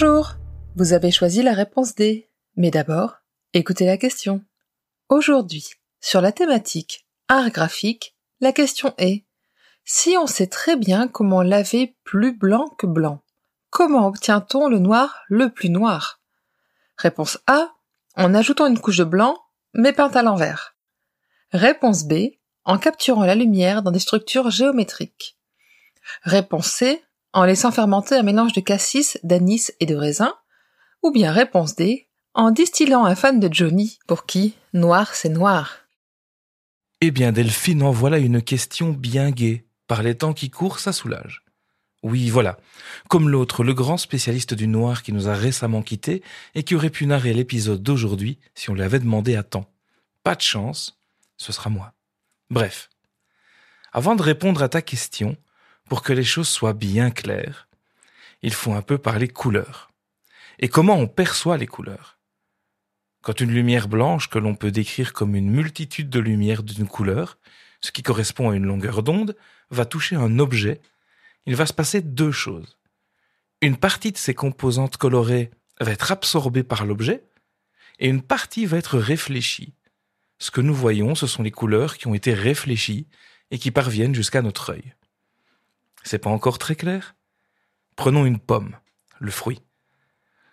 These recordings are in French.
Bonjour, vous avez choisi la réponse D. Mais d'abord, écoutez la question. Aujourd'hui, sur la thématique art graphique, la question est si on sait très bien comment laver plus blanc que blanc, comment obtient-on le noir le plus noir? Réponse A, en ajoutant une couche de blanc, mais peinte à l'envers. Réponse B, en capturant la lumière dans des structures géométriques. Réponse C, en laissant fermenter un mélange de cassis, d'anis et de raisin. Ou bien réponse D, en distillant un fan de Johnny, pour qui noir c'est noir. Eh bien, Delphine en voilà une question bien gaie. Par les temps qui courent, ça soulage. Oui, voilà. Comme l'autre, le grand spécialiste du noir qui nous a récemment quittés et qui aurait pu narrer l'épisode d'aujourd'hui si on l'avait demandé à temps. Pas de chance, ce sera moi. Bref. Avant de répondre à ta question, pour que les choses soient bien claires, il faut un peu parler couleurs. Et comment on perçoit les couleurs? Quand une lumière blanche que l'on peut décrire comme une multitude de lumières d'une couleur, ce qui correspond à une longueur d'onde, va toucher un objet, il va se passer deux choses. Une partie de ces composantes colorées va être absorbée par l'objet, et une partie va être réfléchie. Ce que nous voyons, ce sont les couleurs qui ont été réfléchies et qui parviennent jusqu'à notre œil. C'est pas encore très clair? Prenons une pomme, le fruit.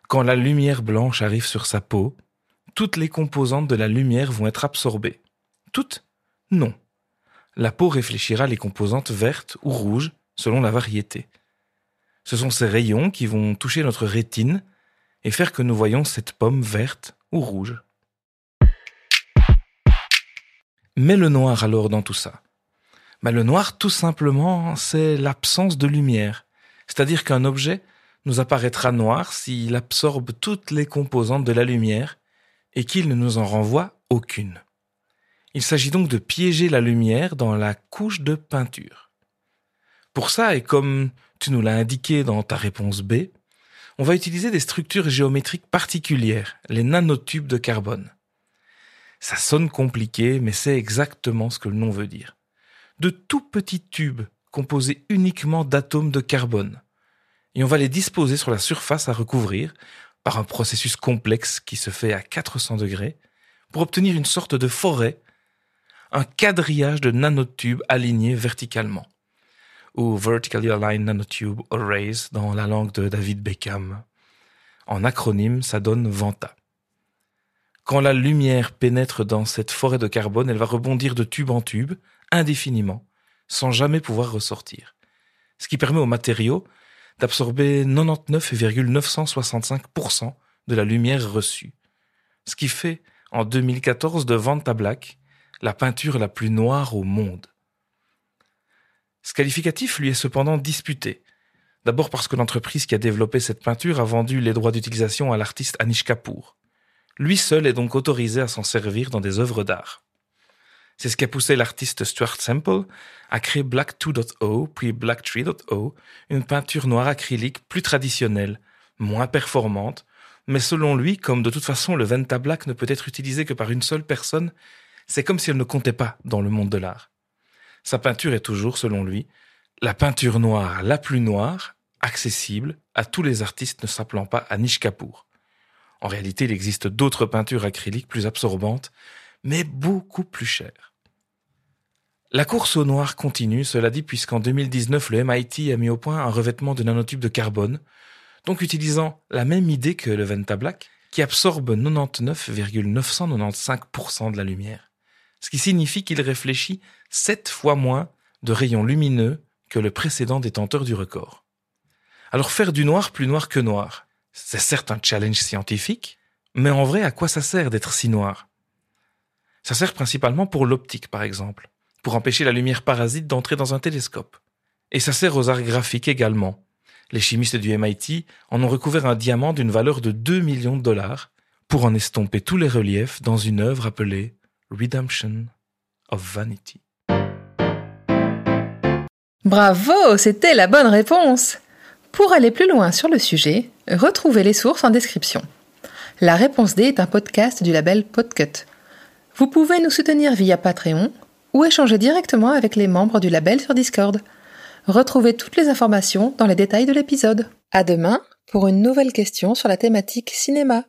Quand la lumière blanche arrive sur sa peau, toutes les composantes de la lumière vont être absorbées. Toutes? Non. La peau réfléchira les composantes vertes ou rouges selon la variété. Ce sont ces rayons qui vont toucher notre rétine et faire que nous voyons cette pomme verte ou rouge. Mais le noir alors dans tout ça Le noir, tout simplement, c'est l'absence de lumière. C'est-à-dire qu'un objet nous apparaîtra noir s'il absorbe toutes les composantes de la lumière et qu'il ne nous en renvoie aucune. Il s'agit donc de piéger la lumière dans la couche de peinture. Pour ça, et comme tu nous l'as indiqué dans ta réponse B, on va utiliser des structures géométriques particulières, les nanotubes de carbone. Ça sonne compliqué, mais c'est exactement ce que le nom veut dire de tout petits tubes composés uniquement d'atomes de carbone. Et on va les disposer sur la surface à recouvrir par un processus complexe qui se fait à 400 degrés pour obtenir une sorte de forêt, un quadrillage de nanotubes alignés verticalement, ou Vertically Aligned Nanotube Arrays dans la langue de David Beckham. En acronyme, ça donne VANTA. Quand la lumière pénètre dans cette forêt de carbone, elle va rebondir de tube en tube, indéfiniment, sans jamais pouvoir ressortir. Ce qui permet au matériau d'absorber 99,965% de la lumière reçue. Ce qui fait, en 2014, de Vanta Black, la peinture la plus noire au monde. Ce qualificatif lui est cependant disputé. D'abord parce que l'entreprise qui a développé cette peinture a vendu les droits d'utilisation à l'artiste Anish Kapoor. Lui seul est donc autorisé à s'en servir dans des œuvres d'art. C'est ce qui a poussé l'artiste Stuart Semple à créer Black 2.0 puis Black 3.0, une peinture noire acrylique plus traditionnelle, moins performante, mais selon lui, comme de toute façon le Venta Black ne peut être utilisé que par une seule personne, c'est comme si elle ne comptait pas dans le monde de l'art. Sa peinture est toujours, selon lui, la peinture noire la plus noire, accessible à tous les artistes ne s'appelant pas Anish Kapoor. En réalité, il existe d'autres peintures acryliques plus absorbantes, mais beaucoup plus cher. La course au noir continue, cela dit, puisqu'en 2019, le MIT a mis au point un revêtement de nanotubes de carbone, donc utilisant la même idée que le Venta Black, qui absorbe 99,995% de la lumière. Ce qui signifie qu'il réfléchit 7 fois moins de rayons lumineux que le précédent détenteur du record. Alors faire du noir plus noir que noir, c'est certes un challenge scientifique, Mais en vrai, à quoi ça sert d'être si noir? Ça sert principalement pour l'optique, par exemple, pour empêcher la lumière parasite d'entrer dans un télescope. Et ça sert aux arts graphiques également. Les chimistes du MIT en ont recouvert un diamant d'une valeur de 2 millions de dollars pour en estomper tous les reliefs dans une œuvre appelée Redemption of Vanity. Bravo, c'était la bonne réponse. Pour aller plus loin sur le sujet, retrouvez les sources en description. La réponse D est un podcast du label Podcut. Vous pouvez nous soutenir via Patreon ou échanger directement avec les membres du label sur Discord. Retrouvez toutes les informations dans les détails de l'épisode. À demain pour une nouvelle question sur la thématique cinéma.